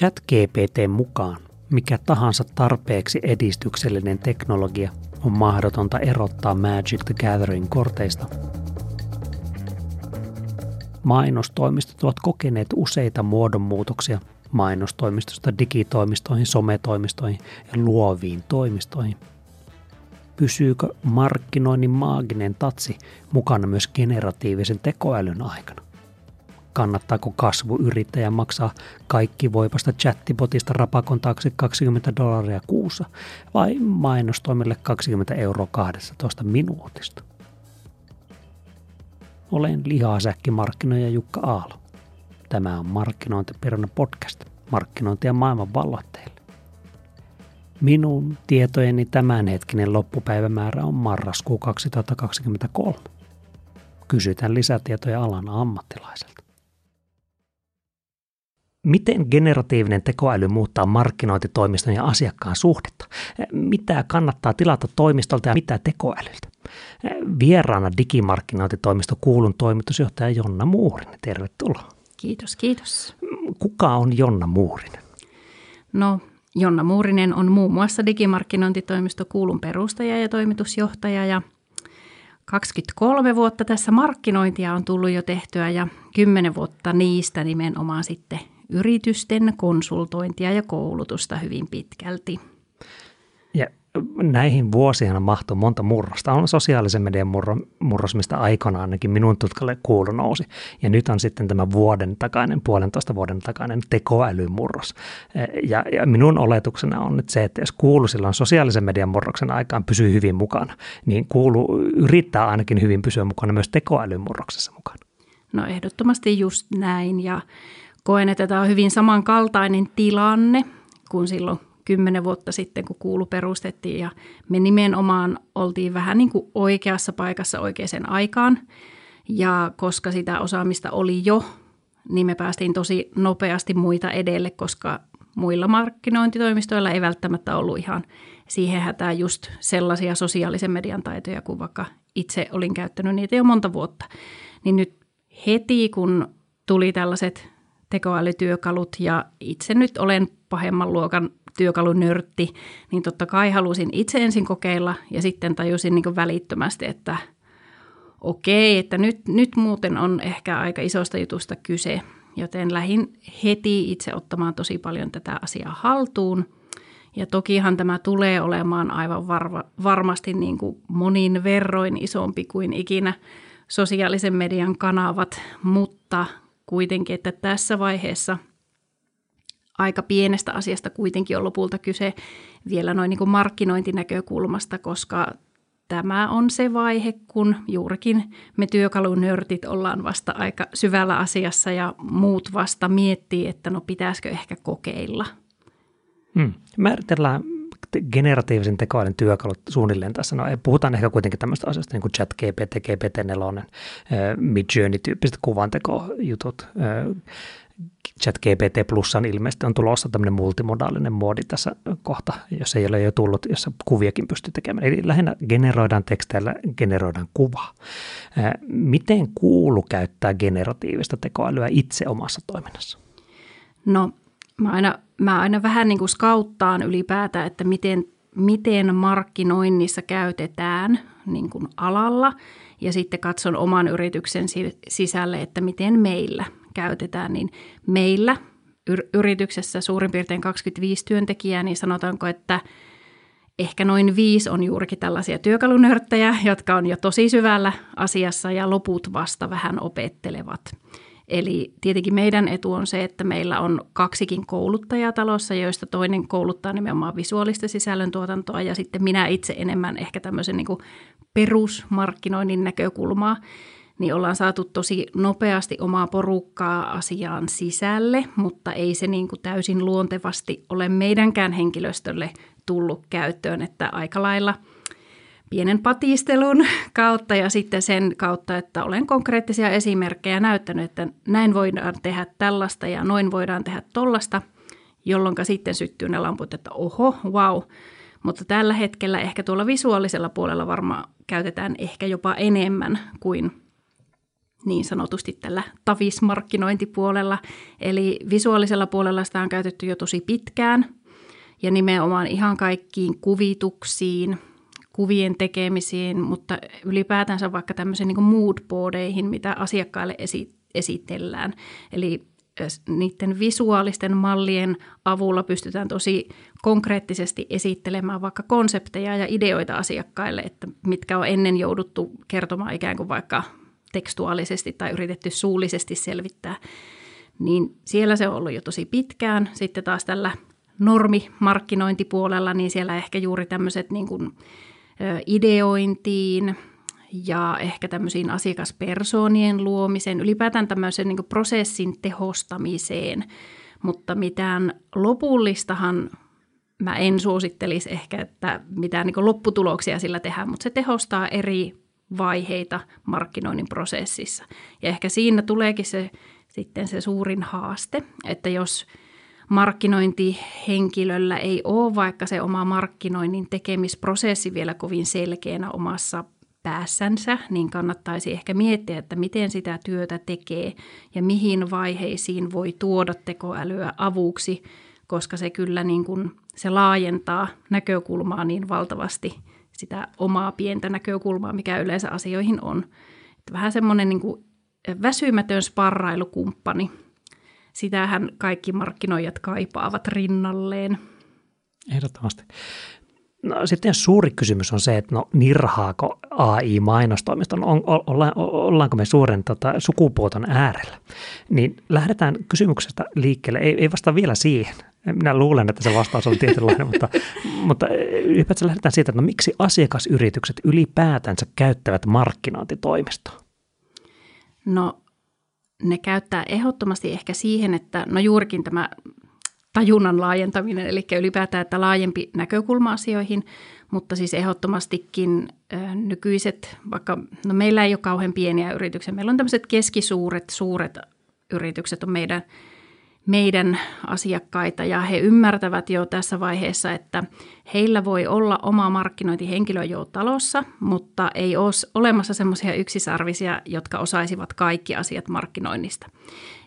Chat-GPT mukaan mikä tahansa tarpeeksi edistyksellinen teknologia on mahdotonta erottaa Magic the Gathering korteista. Mainostoimistot ovat kokeneet useita muodonmuutoksia mainostoimistosta digitoimistoihin, sometoimistoihin ja luoviin toimistoihin. Pysyykö markkinoinnin maaginen tatsi mukana myös generatiivisen tekoälyn aikana? Kannattaako kasvuyrittäjä maksaa kaikki voipasta chattibotista rapakon taakse 20 dollaria kuussa vai mainostoimille 20 euroa 12 minuutista? Olen lihasäkkimarkkinoija Jukka Aalo. Tämä on Markkinointiperuna podcast, markkinointia maailman valloitteille. Minun tietojeni tämänhetkinen loppupäivämäärä on marraskuu 2023. Kysytään lisätietoja alan ammattilaiselta. Miten generatiivinen tekoäly muuttaa markkinointitoimiston ja asiakkaan suhdetta? Mitä kannattaa tilata toimistolta ja mitä tekoälyltä? Vieraana digimarkkinointitoimisto Kuulun toimitusjohtaja Jonna Muurinen. Tervetuloa. Kiitos, kiitos. Kuka on Jonna Muurinen? No, Jonna Muurinen on muun muassa digimarkkinointitoimisto Kuulun perustaja ja toimitusjohtaja ja 23 vuotta tässä markkinointia on tullut jo tehtyä ja 10 vuotta niistä nimenomaan sitten yritysten konsultointia ja koulutusta hyvin pitkälti. Ja näihin vuosina mahtuu monta murrosta. On sosiaalisen median murro, murros, mistä aikana ainakin minun tutkalle kuulu nousi. Ja nyt on sitten tämä vuoden takainen, puolentoista vuoden takainen tekoälymurros. Ja, ja minun oletuksena on nyt se, että jos kuulu silloin sosiaalisen median murroksen aikaan pysyy hyvin mukana, niin kuulu yrittää ainakin hyvin pysyä mukana myös tekoälymurroksessa mukana. No ehdottomasti just näin ja koen, että tämä on hyvin samankaltainen tilanne kuin silloin kymmenen vuotta sitten, kun kuulu perustettiin ja me nimenomaan oltiin vähän niin kuin oikeassa paikassa oikeaan aikaan. Ja koska sitä osaamista oli jo, niin me päästiin tosi nopeasti muita edelle, koska muilla markkinointitoimistoilla ei välttämättä ollut ihan siihen hätään just sellaisia sosiaalisen median taitoja, kuin vaikka itse olin käyttänyt niitä jo monta vuotta. Niin nyt heti, kun tuli tällaiset tekoälytyökalut ja itse nyt olen pahemman luokan työkalunörtti, niin totta kai halusin itse ensin kokeilla ja sitten tajusin niin välittömästi, että okei, että nyt, nyt muuten on ehkä aika isosta jutusta kyse, joten lähdin heti itse ottamaan tosi paljon tätä asiaa haltuun. Ja tokihan tämä tulee olemaan aivan varva, varmasti niin kuin monin verroin isompi kuin ikinä sosiaalisen median kanavat, mutta kuitenkin, että tässä vaiheessa aika pienestä asiasta kuitenkin on lopulta kyse vielä noin niin kuin markkinointinäkökulmasta, koska tämä on se vaihe, kun juurikin me työkalunörtit ollaan vasta aika syvällä asiassa ja muut vasta miettii, että no pitäisikö ehkä kokeilla. Hmm. Määritellään generatiivisen tekoälyn työkalut suunnilleen tässä. No, puhutaan ehkä kuitenkin tämmöistä asioista niin kuin chat GPT, GPT-4, Midjourney-tyyppiset kuvantekojutut. Chat GPT Plusan ilmeisesti on tulossa tämmöinen multimodaalinen moodi tässä kohta, jos ei ole jo tullut, jossa kuviakin pystyy tekemään. Eli lähinnä generoidaan teksteillä, generoidaan kuva. Miten kuulu käyttää generatiivista tekoälyä itse omassa toiminnassa? No mä aina, mä aina vähän niin kuin skauttaan ylipäätään, että miten, miten markkinoinnissa käytetään niin kuin alalla ja sitten katson oman yrityksen sisälle, että miten meillä käytetään, niin meillä yrityksessä suurin piirtein 25 työntekijää, niin sanotaanko, että ehkä noin viisi on juurikin tällaisia työkalunörttejä, jotka on jo tosi syvällä asiassa ja loput vasta vähän opettelevat. Eli tietenkin meidän etu on se, että meillä on kaksikin kouluttajaa talossa, joista toinen kouluttaa nimenomaan visuaalista sisällöntuotantoa ja sitten minä itse enemmän ehkä tämmöisen niin kuin perusmarkkinoinnin näkökulmaa. Niin ollaan saatu tosi nopeasti omaa porukkaa asiaan sisälle, mutta ei se niin kuin täysin luontevasti ole meidänkään henkilöstölle tullut käyttöön, että aika lailla – pienen patistelun kautta ja sitten sen kautta, että olen konkreettisia esimerkkejä näyttänyt, että näin voidaan tehdä tällaista ja noin voidaan tehdä tollasta, jolloin sitten syttyy ne lamput, että oho, wow. Mutta tällä hetkellä ehkä tuolla visuaalisella puolella varmaan käytetään ehkä jopa enemmän kuin niin sanotusti tällä tavismarkkinointipuolella. Eli visuaalisella puolella sitä on käytetty jo tosi pitkään ja nimenomaan ihan kaikkiin kuvituksiin, kuvien tekemisiin, mutta ylipäätänsä vaikka tämmöisiin niin moodboardeihin, mitä asiakkaille esi- esitellään. Eli niiden visuaalisten mallien avulla pystytään tosi konkreettisesti esittelemään vaikka konsepteja ja ideoita asiakkaille, että mitkä on ennen jouduttu kertomaan ikään kuin vaikka tekstuaalisesti tai yritetty suullisesti selvittää. Niin siellä se on ollut jo tosi pitkään. Sitten taas tällä normimarkkinointipuolella, niin siellä ehkä juuri tämmöiset niin kuin ideointiin ja ehkä tämmöisiin asiakaspersoonien luomiseen, ylipäätään tämmöisen niin prosessin tehostamiseen, mutta mitään lopullistahan mä en suosittelisi ehkä, että mitään niin lopputuloksia sillä tehdään, mutta se tehostaa eri vaiheita markkinoinnin prosessissa. Ja ehkä siinä tuleekin se sitten se suurin haaste, että jos markkinointihenkilöllä ei ole vaikka se oma markkinoinnin tekemisprosessi vielä kovin selkeänä omassa päässänsä, niin kannattaisi ehkä miettiä, että miten sitä työtä tekee ja mihin vaiheisiin voi tuoda tekoälyä avuksi, koska se kyllä niin kuin, se laajentaa näkökulmaa niin valtavasti sitä omaa pientä näkökulmaa, mikä yleensä asioihin on. Että vähän semmoinen niin kuin väsymätön sparrailukumppani. Sitähän kaikki markkinoijat kaipaavat rinnalleen. Ehdottomasti. No, sitten suuri kysymys on se, että no nirhaako AI-mainostoimiston, on, olla, ollaanko me suuren tota, sukupuuton äärellä. Niin lähdetään kysymyksestä liikkeelle, ei, ei vasta vielä siihen. Minä luulen, että se vastaus on tietynlainen, mutta, mutta ylipäätään lähdetään siitä, että no miksi asiakasyritykset ylipäätänsä käyttävät markkinointitoimistoa? No ne käyttää ehdottomasti ehkä siihen, että no juurikin tämä tajunnan laajentaminen, eli ylipäätään että laajempi näkökulma asioihin, mutta siis ehdottomastikin nykyiset, vaikka no meillä ei ole kauhean pieniä yrityksiä, meillä on tämmöiset keskisuuret, suuret yritykset on meidän meidän asiakkaita ja he ymmärtävät jo tässä vaiheessa, että heillä voi olla oma markkinointihenkilö jo talossa, mutta ei ole olemassa semmoisia yksisarvisia, jotka osaisivat kaikki asiat markkinoinnista.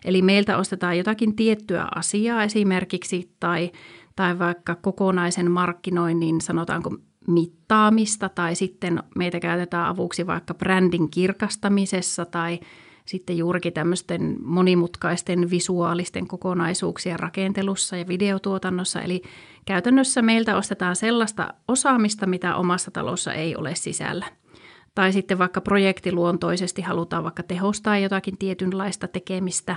Eli meiltä ostetaan jotakin tiettyä asiaa esimerkiksi tai, tai vaikka kokonaisen markkinoinnin sanotaanko mittaamista tai sitten meitä käytetään avuksi vaikka brändin kirkastamisessa tai – sitten juurikin tämmöisten monimutkaisten visuaalisten kokonaisuuksien rakentelussa ja videotuotannossa. Eli käytännössä meiltä ostetaan sellaista osaamista, mitä omassa talossa ei ole sisällä. Tai sitten vaikka projektiluontoisesti halutaan vaikka tehostaa jotakin tietynlaista tekemistä.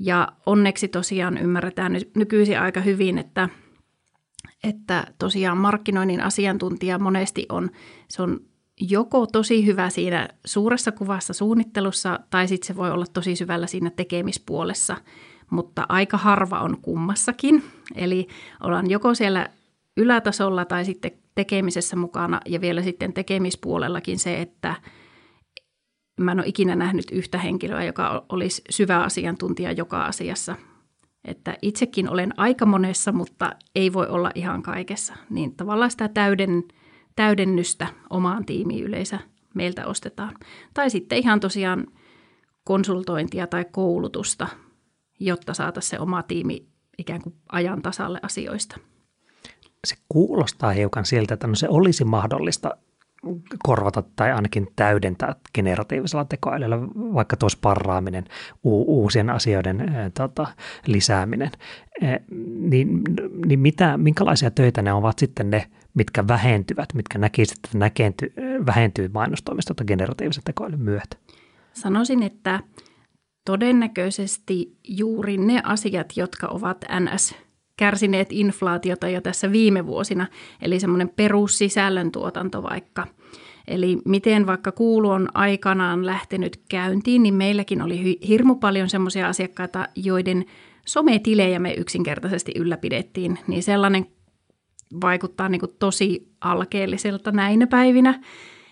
Ja onneksi tosiaan ymmärretään nykyisin aika hyvin, että, että tosiaan markkinoinnin asiantuntija monesti on, se on joko tosi hyvä siinä suuressa kuvassa suunnittelussa tai sitten se voi olla tosi syvällä siinä tekemispuolessa, mutta aika harva on kummassakin. Eli ollaan joko siellä ylätasolla tai sitten tekemisessä mukana ja vielä sitten tekemispuolellakin se, että mä en ole ikinä nähnyt yhtä henkilöä, joka olisi syvä asiantuntija joka asiassa. Että itsekin olen aika monessa, mutta ei voi olla ihan kaikessa. Niin tavallaan sitä täyden, täydennystä omaan tiimiin yleensä meiltä ostetaan. Tai sitten ihan tosiaan konsultointia tai koulutusta, jotta saataisiin se oma tiimi ikään kuin ajan tasalle asioista. Se kuulostaa hiukan siltä, että no se olisi mahdollista korvata tai ainakin täydentää generatiivisella tekoälyllä, vaikka tuo sparraaminen, u- uusien asioiden ää, tota, lisääminen. E, niin, niin mitä, minkälaisia töitä ne ovat sitten ne mitkä vähentyvät, mitkä näkisivät, että näkenty, vähentyy mainostoimistot generatiivisen tekoälyn myötä? Sanoisin, että todennäköisesti juuri ne asiat, jotka ovat NS kärsineet inflaatiota jo tässä viime vuosina, eli semmoinen perussisällön tuotanto vaikka. Eli miten vaikka kuulu on aikanaan lähtenyt käyntiin, niin meilläkin oli hirmu paljon semmoisia asiakkaita, joiden sometilejä me yksinkertaisesti ylläpidettiin, niin sellainen vaikuttaa niin kuin tosi alkeelliselta näinä päivinä.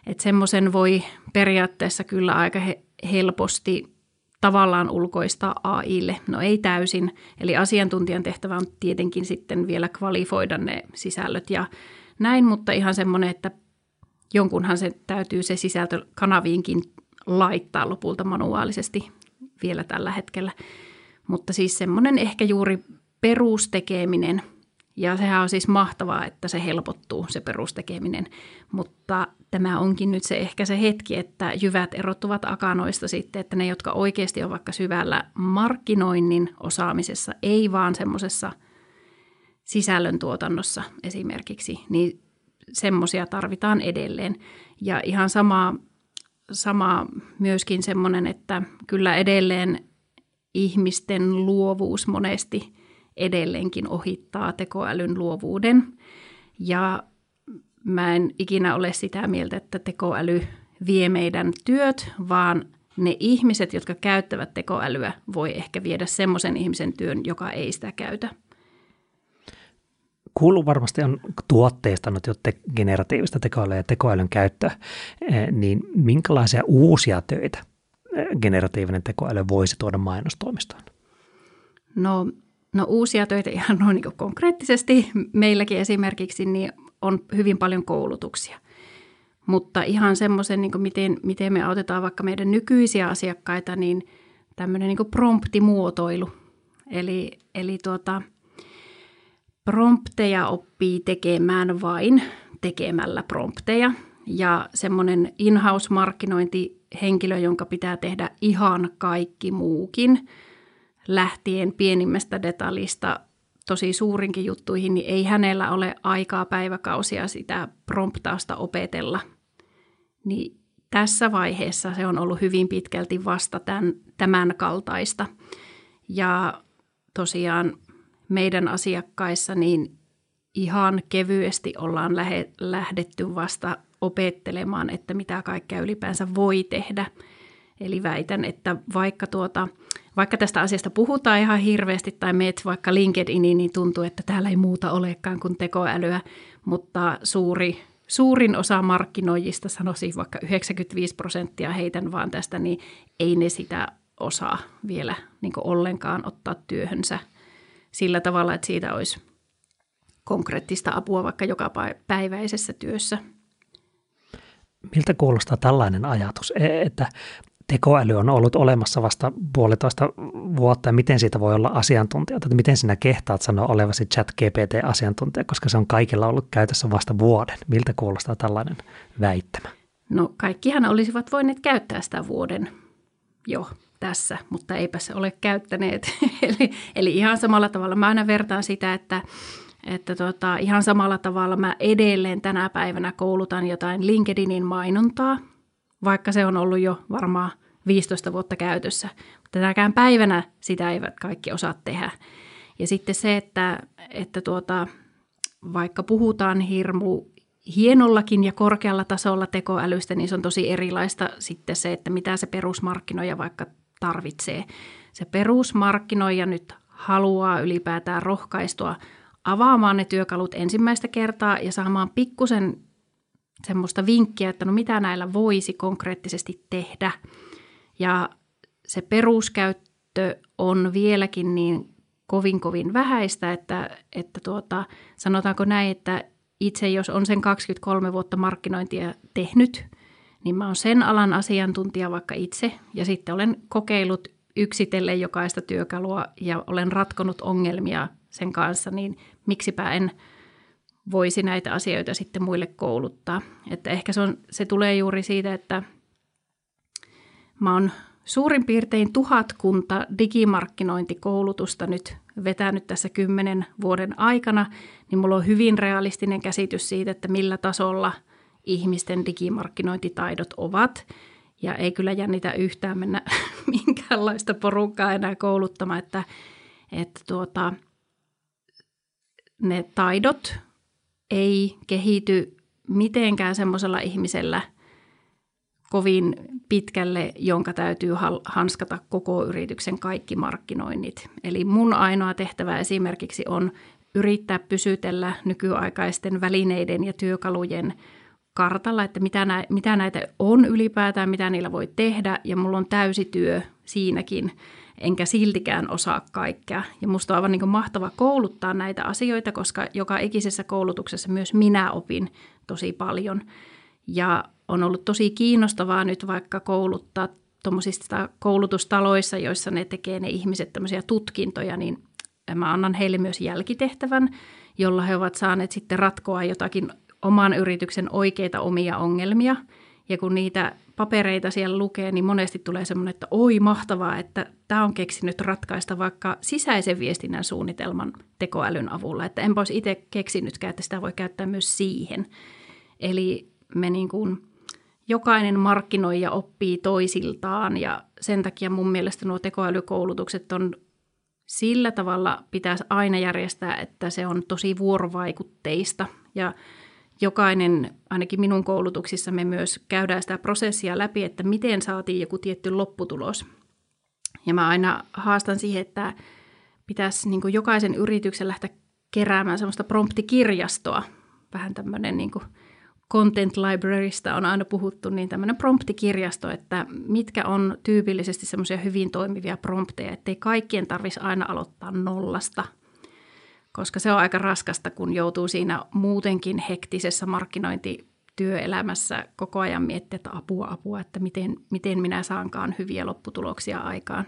Että semmoisen voi periaatteessa kyllä aika he, helposti tavallaan ulkoistaa AIlle. No ei täysin, eli asiantuntijan tehtävä on tietenkin sitten vielä kvalifoida ne sisällöt ja näin, mutta ihan semmoinen, että jonkunhan se täytyy se sisältö kanaviinkin laittaa lopulta manuaalisesti vielä tällä hetkellä. Mutta siis semmoinen ehkä juuri perustekeminen, ja sehän on siis mahtavaa, että se helpottuu se perustekeminen, mutta tämä onkin nyt se ehkä se hetki, että jyvät erottuvat akanoista sitten, että ne, jotka oikeasti on vaikka syvällä markkinoinnin osaamisessa, ei vaan semmoisessa sisällöntuotannossa esimerkiksi, niin semmoisia tarvitaan edelleen. Ja ihan sama, sama myöskin semmoinen, että kyllä edelleen ihmisten luovuus monesti edelleenkin ohittaa tekoälyn luovuuden. Ja mä en ikinä ole sitä mieltä, että tekoäly vie meidän työt, vaan ne ihmiset, jotka käyttävät tekoälyä, voi ehkä viedä semmoisen ihmisen työn, joka ei sitä käytä. Kuulu varmasti on tuotteistanut jo te- generatiivista tekoälyä ja tekoälyn käyttöä, eh, niin minkälaisia uusia töitä eh, generatiivinen tekoäly voisi tuoda mainostoimistoon? No, no uusia töitä ihan noin niin konkreettisesti. Meilläkin esimerkiksi niin on hyvin paljon koulutuksia. Mutta ihan semmoisen, niin miten, miten me autetaan vaikka meidän nykyisiä asiakkaita, niin tämmöinen niin promptimuotoilu. Eli, eli tuota, prompteja oppii tekemään vain tekemällä prompteja. Ja semmoinen in-house-markkinointihenkilö, jonka pitää tehdä ihan kaikki muukin, lähtien pienimmästä detaljista tosi suurinkin juttuihin, niin ei hänellä ole aikaa päiväkausia sitä promptausta opetella. Niin tässä vaiheessa se on ollut hyvin pitkälti vasta tämän, tämän kaltaista. Ja tosiaan meidän asiakkaissa niin ihan kevyesti ollaan lähe, lähdetty vasta opettelemaan, että mitä kaikkea ylipäänsä voi tehdä. Eli väitän, että vaikka, tuota, vaikka tästä asiasta puhutaan ihan hirveästi tai meet vaikka LinkedIniin, niin tuntuu, että täällä ei muuta olekaan kuin tekoälyä, mutta suuri, suurin osa markkinoijista, sanoisin vaikka 95 prosenttia heitän vaan tästä, niin ei ne sitä osaa vielä niin ollenkaan ottaa työhönsä – sillä tavalla, että siitä olisi konkreettista apua vaikka joka päiväisessä työssä. Miltä kuulostaa tällainen ajatus, e, että tekoäly on ollut olemassa vasta puolitoista vuotta ja miten siitä voi olla asiantuntija, että miten sinä kehtaat sanoa olevasi chat GPT-asiantuntija, koska se on kaikilla ollut käytössä vasta vuoden. Miltä kuulostaa tällainen väittämä? No kaikkihan olisivat voineet käyttää sitä vuoden jo tässä, mutta eipä se ole käyttäneet. eli, eli ihan samalla tavalla mä aina vertaan sitä, että, että tota, ihan samalla tavalla mä edelleen tänä päivänä koulutan jotain LinkedInin mainontaa, vaikka se on ollut jo varmaan 15 vuotta käytössä. Tänäkään päivänä sitä eivät kaikki osaa tehdä. Ja sitten se, että, että tuota, vaikka puhutaan hirmu hienollakin ja korkealla tasolla tekoälystä, niin se on tosi erilaista sitten se, että mitä se perusmarkkinoija vaikka tarvitsee. Se perusmarkkinoija nyt haluaa ylipäätään rohkaistua avaamaan ne työkalut ensimmäistä kertaa ja saamaan pikkusen semmoista vinkkiä, että no mitä näillä voisi konkreettisesti tehdä. Ja se peruskäyttö on vieläkin niin kovin kovin vähäistä, että, että tuota, sanotaanko näin, että itse jos on sen 23 vuotta markkinointia tehnyt – niin mä oon sen alan asiantuntija vaikka itse ja sitten olen kokeillut yksitelle jokaista työkalua ja olen ratkonut ongelmia sen kanssa, niin miksipä en voisi näitä asioita sitten muille kouluttaa. Että ehkä se, on, se tulee juuri siitä, että mä oon suurin piirtein tuhatkunta digimarkkinointikoulutusta nyt vetänyt tässä kymmenen vuoden aikana, niin mulla on hyvin realistinen käsitys siitä, että millä tasolla – ihmisten digimarkkinointitaidot ovat. Ja ei kyllä jännitä yhtään mennä minkäänlaista porukkaa enää kouluttamaan, että, että tuota, ne taidot ei kehity mitenkään semmoisella ihmisellä kovin pitkälle, jonka täytyy hanskata koko yrityksen kaikki markkinoinnit. Eli mun ainoa tehtävä esimerkiksi on yrittää pysytellä nykyaikaisten välineiden ja työkalujen kartalla, että mitä, nä, mitä näitä on ylipäätään, mitä niillä voi tehdä, ja mulla on täysi työ siinäkin, enkä siltikään osaa kaikkea. Ja musta on aivan niin mahtava kouluttaa näitä asioita, koska joka ikisessä koulutuksessa myös minä opin tosi paljon. Ja on ollut tosi kiinnostavaa nyt vaikka kouluttaa tuommoisista koulutustaloissa, joissa ne tekee ne ihmiset tämmöisiä tutkintoja, niin mä annan heille myös jälkitehtävän, jolla he ovat saaneet sitten ratkoa jotakin oman yrityksen oikeita omia ongelmia. Ja kun niitä papereita siellä lukee, niin monesti tulee semmoinen, että oi mahtavaa, että tämä on keksinyt ratkaista vaikka sisäisen viestinnän suunnitelman tekoälyn avulla. Että enpä olisi itse keksinytkään, että sitä voi käyttää myös siihen. Eli me niin kuin, jokainen markkinoija oppii toisiltaan ja sen takia mun mielestä nuo tekoälykoulutukset on sillä tavalla pitäisi aina järjestää, että se on tosi vuorovaikutteista ja jokainen, ainakin minun koulutuksissa me myös käydään sitä prosessia läpi, että miten saatiin joku tietty lopputulos. Ja mä aina haastan siihen, että pitäisi niin kuin jokaisen yrityksen lähteä keräämään semmoista promptikirjastoa, vähän tämmöinen niin kuin content librarysta on aina puhuttu, niin tämmöinen promptikirjasto, että mitkä on tyypillisesti semmoisia hyvin toimivia prompteja, ettei kaikkien tarvitsisi aina aloittaa nollasta – koska se on aika raskasta, kun joutuu siinä muutenkin hektisessä markkinointityöelämässä koko ajan miettiä, että apua, apua, että miten, miten minä saankaan hyviä lopputuloksia aikaan.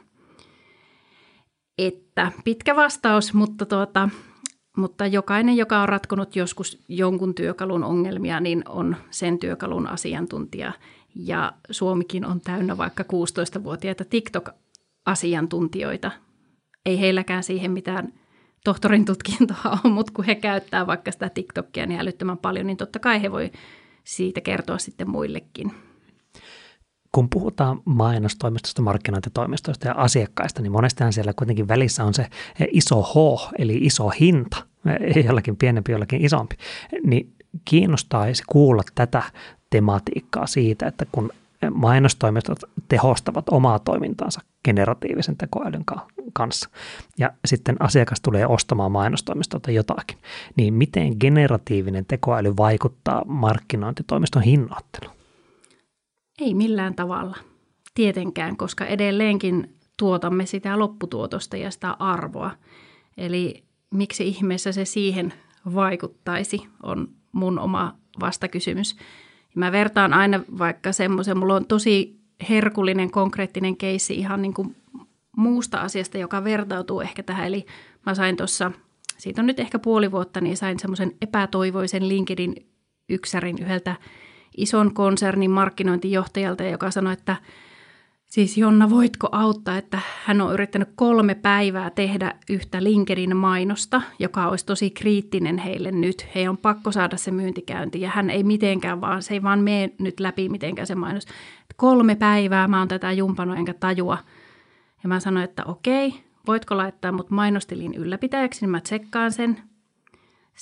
Että pitkä vastaus, mutta, tuota, mutta jokainen, joka on ratkonut joskus jonkun työkalun ongelmia, niin on sen työkalun asiantuntija. Ja Suomikin on täynnä vaikka 16-vuotiaita TikTok-asiantuntijoita. Ei heilläkään siihen mitään tohtorin tutkintoa on, mutta kun he käyttää vaikka sitä TikTokia niin älyttömän paljon, niin totta kai he voi siitä kertoa sitten muillekin. Kun puhutaan mainostoimistosta, markkinointitoimistosta ja asiakkaista, niin monestihan siellä kuitenkin välissä on se iso H, eli iso hinta, jollakin pienempi, jollakin isompi. Niin kiinnostaisi kuulla tätä tematiikkaa siitä, että kun mainostoimistot tehostavat omaa toimintaansa generatiivisen tekoälyn kanssa. Ja sitten asiakas tulee ostamaan mainostoimistolta jotakin. Niin miten generatiivinen tekoäly vaikuttaa markkinointitoimiston hinnoitteluun? Ei millään tavalla. Tietenkään, koska edelleenkin tuotamme sitä lopputuotosta ja sitä arvoa. Eli miksi ihmeessä se siihen vaikuttaisi, on mun oma vastakysymys. Mä vertaan aina vaikka semmoisen, mulla on tosi herkullinen konkreettinen keissi ihan niin kuin muusta asiasta, joka vertautuu ehkä tähän. Eli mä sain tuossa, siitä on nyt ehkä puoli vuotta, niin sain semmoisen epätoivoisen LinkedIn yksärin yhdeltä ison konsernin markkinointijohtajalta, joka sanoi, että – Siis Jonna, voitko auttaa, että hän on yrittänyt kolme päivää tehdä yhtä LinkedIn mainosta, joka olisi tosi kriittinen heille nyt. He on pakko saada se myyntikäynti ja hän ei mitenkään vaan, se ei vaan mene nyt läpi mitenkään se mainos. Kolme päivää mä oon tätä jumpannut enkä tajua. Ja mä sanoin, että okei, voitko laittaa mut mainostilin ylläpitäjäksi, niin mä tsekkaan sen.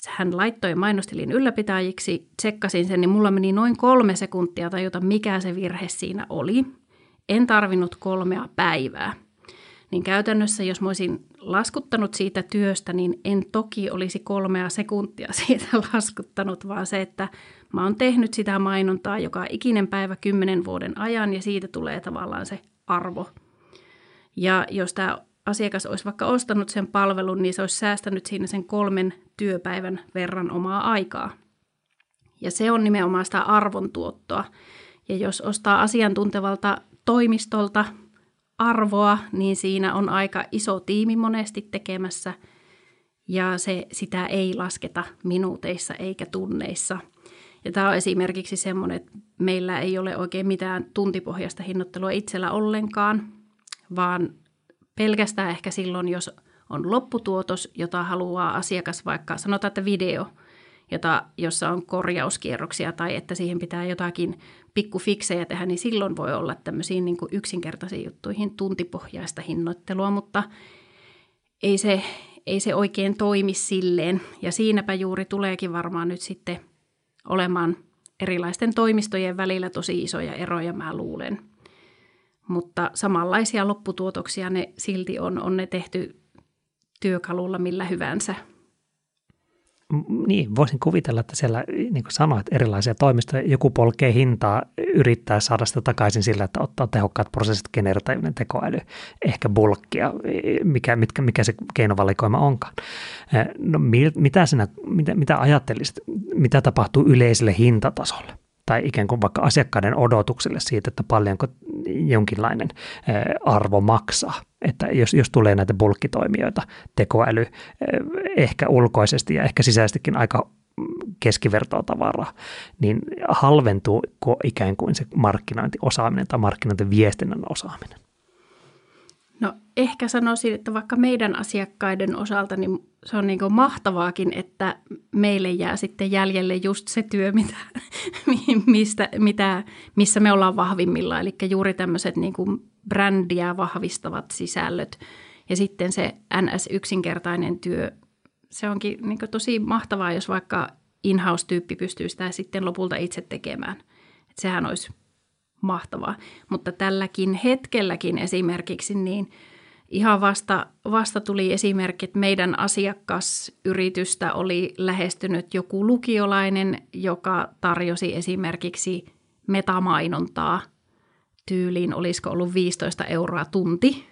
Hän laittoi mainostilin ylläpitäjiksi, tsekkasin sen, niin mulla meni noin kolme sekuntia tajuta, mikä se virhe siinä oli – en tarvinnut kolmea päivää. Niin käytännössä, jos mä olisin laskuttanut siitä työstä, niin en toki olisi kolmea sekuntia siitä laskuttanut, vaan se, että mä oon tehnyt sitä mainontaa joka ikinen päivä kymmenen vuoden ajan ja siitä tulee tavallaan se arvo. Ja jos tämä asiakas olisi vaikka ostanut sen palvelun, niin se olisi säästänyt siinä sen kolmen työpäivän verran omaa aikaa. Ja se on nimenomaan sitä arvontuottoa. Ja jos ostaa asiantuntevalta toimistolta arvoa, niin siinä on aika iso tiimi monesti tekemässä ja se, sitä ei lasketa minuuteissa eikä tunneissa. Ja tämä on esimerkiksi semmoinen, että meillä ei ole oikein mitään tuntipohjaista hinnoittelua itsellä ollenkaan, vaan pelkästään ehkä silloin, jos on lopputuotos, jota haluaa asiakas vaikka, sanotaan, että video – jota, jossa on korjauskierroksia tai että siihen pitää jotakin pikkufiksejä tehdä, niin silloin voi olla tämmöisiin niin kuin yksinkertaisiin juttuihin tuntipohjaista hinnoittelua, mutta ei se, ei se oikein toimi silleen. Ja siinäpä juuri tuleekin varmaan nyt sitten olemaan erilaisten toimistojen välillä tosi isoja eroja, mä luulen. Mutta samanlaisia lopputuotoksia ne silti on, on ne tehty työkalulla millä hyvänsä – niin, voisin kuvitella, että siellä, niin kuin sanoit, erilaisia toimistoja, joku polkee hintaa, yrittää saada sitä takaisin sillä, että ottaa tehokkaat prosessit, generatiivinen tekoäly, ehkä bulkkia, mikä, mitkä, mikä se keinovalikoima onkaan. No, mitä, sinä, mitä, mitä ajattelisit, mitä tapahtuu yleiselle hintatasolle? Tai ikään kuin vaikka asiakkaiden odotuksille siitä, että paljonko jonkinlainen arvo maksaa. Että jos, jos tulee näitä bulkkitoimijoita, tekoäly ehkä ulkoisesti ja ehkä sisäisestikin aika keskivertoa tavaraa, niin halventuu ikään kuin se markkinointiosaaminen tai markkinointiviestinnän osaaminen? No ehkä sanoisin, että vaikka meidän asiakkaiden osalta, niin se on niin mahtavaakin, että meille jää sitten jäljelle just se työ, mitä, mistä, mitä, missä me ollaan vahvimmilla. Eli juuri tämmöiset niin kuin brändiä vahvistavat sisällöt ja sitten se NS-yksinkertainen työ. Se onkin niin tosi mahtavaa, jos vaikka in-house-tyyppi pystyy sitä sitten lopulta itse tekemään. Et sehän olisi mahtavaa. Mutta tälläkin hetkelläkin esimerkiksi niin ihan vasta, vasta tuli esimerkki, että meidän asiakasyritystä oli lähestynyt joku lukiolainen, joka tarjosi esimerkiksi metamainontaa tyyliin, olisiko ollut 15 euroa tunti.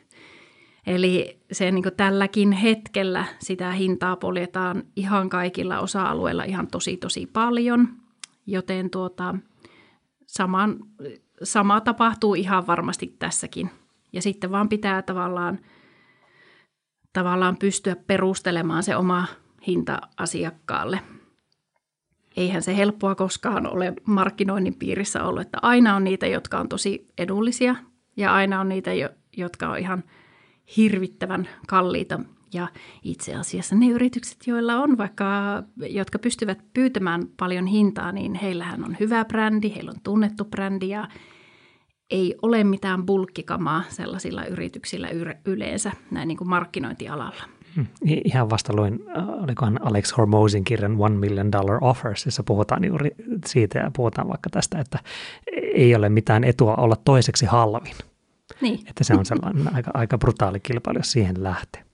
Eli se niin tälläkin hetkellä sitä hintaa poljetaan ihan kaikilla osa-alueilla ihan tosi tosi paljon, joten tuota, saman, sama tapahtuu ihan varmasti tässäkin. Ja sitten vaan pitää tavallaan, tavallaan pystyä perustelemaan se oma hinta asiakkaalle. Eihän se helppoa koskaan ole markkinoinnin piirissä ollut, että aina on niitä, jotka on tosi edullisia ja aina on niitä, jotka on ihan hirvittävän kalliita ja itse asiassa ne yritykset, joilla on vaikka, jotka pystyvät pyytämään paljon hintaa, niin heillähän on hyvä brändi, heillä on tunnettu brändi ja ei ole mitään bulkkikamaa sellaisilla yrityksillä yleensä näin niin kuin markkinointialalla. Hmm. Ihan vasta luin, äh, olikohan Alex Hormozin kirjan One Million Dollar Offers, jossa puhutaan juuri siitä ja puhutaan vaikka tästä, että ei ole mitään etua olla toiseksi halvin. Niin. Että se on sellainen aika, aika brutaali kilpailu, jos siihen lähtee.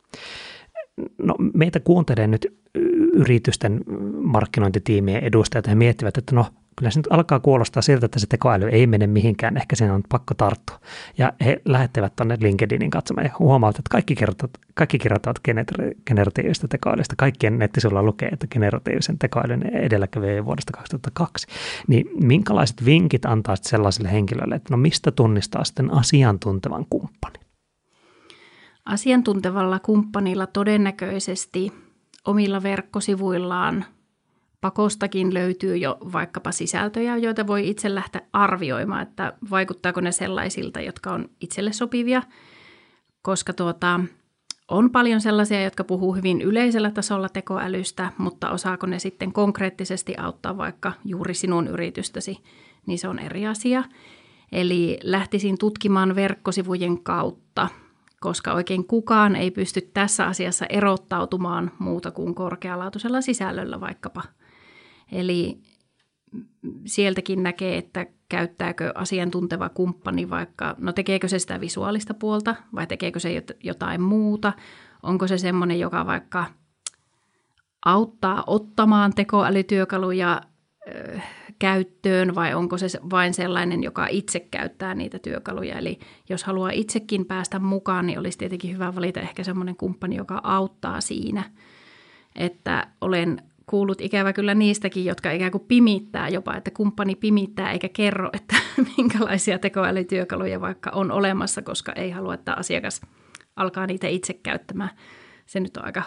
No, meitä kuuntelee nyt yritysten markkinointitiimien edustajat ja miettivät, että no kyllä se nyt alkaa kuulostaa siltä, että se tekoäly ei mene mihinkään, ehkä siinä on pakko tarttua. Ja he lähettävät tuonne LinkedInin katsomaan ja huomaavat, että kaikki kertovat, kaikki kirjoittavat gener- generatiivista tekoälystä. Kaikkien nettisivuilla lukee, että generatiivisen tekoälyn edelläkävijä vuodesta 2002. Niin minkälaiset vinkit antaa sellaisille henkilöille, että no mistä tunnistaa sitten asiantuntevan kumppanin? Asiantuntevalla kumppanilla todennäköisesti omilla verkkosivuillaan pakostakin löytyy jo vaikkapa sisältöjä, joita voi itse lähteä arvioimaan, että vaikuttaako ne sellaisilta, jotka on itselle sopivia, koska tuota, on paljon sellaisia, jotka puhuu hyvin yleisellä tasolla tekoälystä, mutta osaako ne sitten konkreettisesti auttaa vaikka juuri sinun yritystäsi, niin se on eri asia. Eli lähtisin tutkimaan verkkosivujen kautta koska oikein kukaan ei pysty tässä asiassa erottautumaan muuta kuin korkealaatuisella sisällöllä vaikkapa. Eli sieltäkin näkee, että käyttääkö asiantunteva kumppani vaikka, no tekeekö se sitä visuaalista puolta vai tekeekö se jotain muuta. Onko se semmoinen, joka vaikka auttaa ottamaan tekoälytyökaluja käyttöön vai onko se vain sellainen, joka itse käyttää niitä työkaluja. Eli jos haluaa itsekin päästä mukaan, niin olisi tietenkin hyvä valita ehkä semmoinen kumppani, joka auttaa siinä. Että olen kuullut ikävä kyllä niistäkin, jotka ikään kuin pimittää jopa, että kumppani pimittää eikä kerro, että minkälaisia tekoälytyökaluja vaikka on olemassa, koska ei halua, että asiakas alkaa niitä itse käyttämään. Se nyt on aika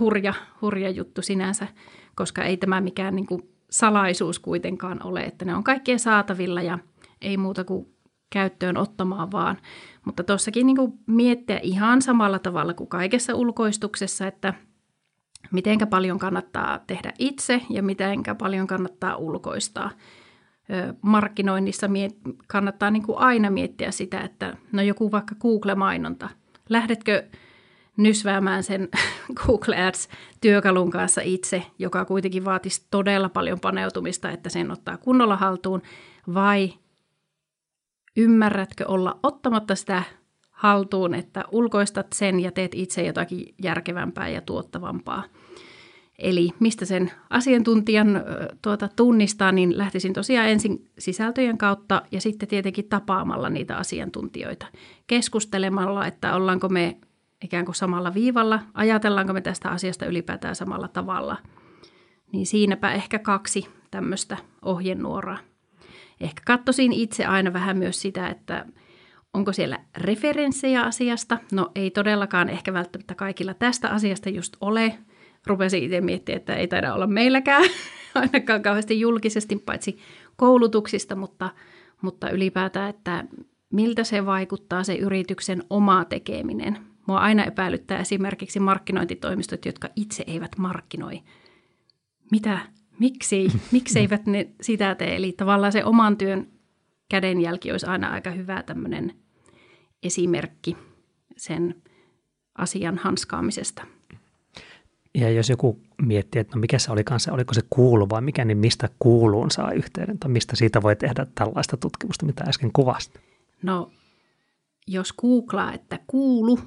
hurja, hurja juttu sinänsä, koska ei tämä mikään niin kuin salaisuus kuitenkaan ole, että ne on kaikkien saatavilla ja ei muuta kuin käyttöön ottamaan vaan. Mutta tuossakin niin miettiä ihan samalla tavalla kuin kaikessa ulkoistuksessa, että mitenkä paljon kannattaa tehdä itse ja mitenkä paljon kannattaa ulkoistaa. Markkinoinnissa kannattaa niin kuin aina miettiä sitä, että no joku vaikka Google-mainonta. Lähdetkö nysväämään sen Google Ads-työkalun kanssa itse, joka kuitenkin vaatisi todella paljon paneutumista, että sen ottaa kunnolla haltuun, vai ymmärrätkö olla ottamatta sitä haltuun, että ulkoistat sen ja teet itse jotakin järkevämpää ja tuottavampaa. Eli mistä sen asiantuntijan tuota, tunnistaa, niin lähtisin tosiaan ensin sisältöjen kautta ja sitten tietenkin tapaamalla niitä asiantuntijoita. Keskustelemalla, että ollaanko me ikään kuin samalla viivalla, ajatellaanko me tästä asiasta ylipäätään samalla tavalla. Niin siinäpä ehkä kaksi tämmöistä ohjenuoraa. ehkä katsoisin itse aina vähän myös sitä, että onko siellä referenssejä asiasta. No ei todellakaan ehkä välttämättä kaikilla tästä asiasta just ole. Rupesin itse miettimään, että ei taida olla meilläkään ainakaan kauheasti julkisesti, paitsi koulutuksista, mutta, mutta ylipäätään, että miltä se vaikuttaa se yrityksen oma tekeminen. Mua aina epäilyttää esimerkiksi markkinointitoimistot, jotka itse eivät markkinoi. Mitä? Miksi? Miksi eivät ne sitä tee? Eli tavallaan se oman työn kädenjälki olisi aina aika hyvä tämmöinen esimerkki sen asian hanskaamisesta. Ja jos joku miettii, että no mikä se oli kanssa, oliko se kuulu vai mikä, niin mistä kuuluun saa yhteyden tai mistä siitä voi tehdä tällaista tutkimusta, mitä äsken kuvasit? No, jos googlaa, että kuulu,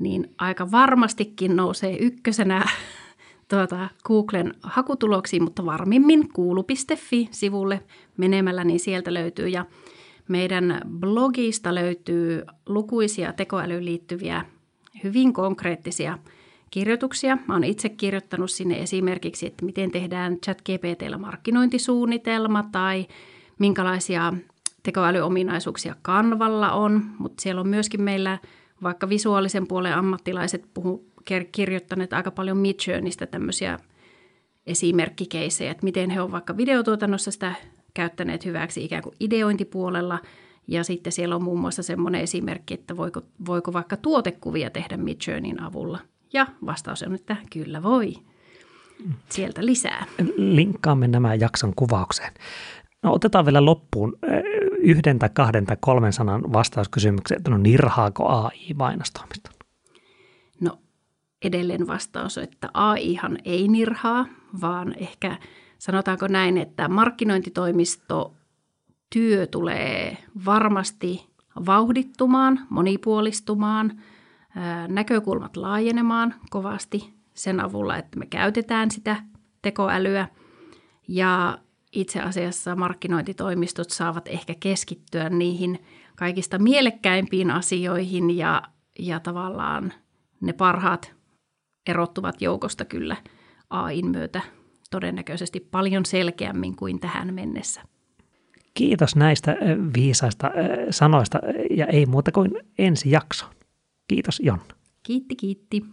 niin aika varmastikin nousee ykkösenä tuota, Googlen hakutuloksiin, mutta varmimmin kuulu.fi-sivulle menemällä, niin sieltä löytyy. Ja meidän blogista löytyy lukuisia tekoälyyn liittyviä hyvin konkreettisia kirjoituksia. Mä oon itse kirjoittanut sinne esimerkiksi, että miten tehdään chat-GPTllä markkinointisuunnitelma tai minkälaisia tekoälyominaisuuksia Kanvalla on, mutta siellä on myöskin meillä vaikka visuaalisen puolen ammattilaiset puhu, kirjoittaneet aika paljon Midjourneystä tämmöisiä esimerkkikeisejä, että miten he ovat vaikka videotuotannossa sitä käyttäneet hyväksi ikään kuin ideointipuolella. Ja sitten siellä on muun muassa semmoinen esimerkki, että voiko, voiko vaikka tuotekuvia tehdä Midjourneyn avulla. Ja vastaus on, että kyllä voi. Sieltä lisää. Linkkaamme nämä jakson kuvaukseen. No otetaan vielä loppuun eh, yhden tai kahden tai kolmen sanan vastauskysymykseen, että no nirhaako AI mainostamista? No edelleen vastaus on, että AIhan ei nirhaa, vaan ehkä sanotaanko näin, että markkinointitoimisto työ tulee varmasti vauhdittumaan, monipuolistumaan, näkökulmat laajenemaan kovasti sen avulla, että me käytetään sitä tekoälyä ja itse asiassa markkinointitoimistot saavat ehkä keskittyä niihin kaikista mielekkäimpiin asioihin ja, ja tavallaan ne parhaat erottuvat joukosta kyllä AIn myötä todennäköisesti paljon selkeämmin kuin tähän mennessä. Kiitos näistä viisaista sanoista ja ei muuta kuin ensi jakso. Kiitos Jonna. Kiitti, kiitti.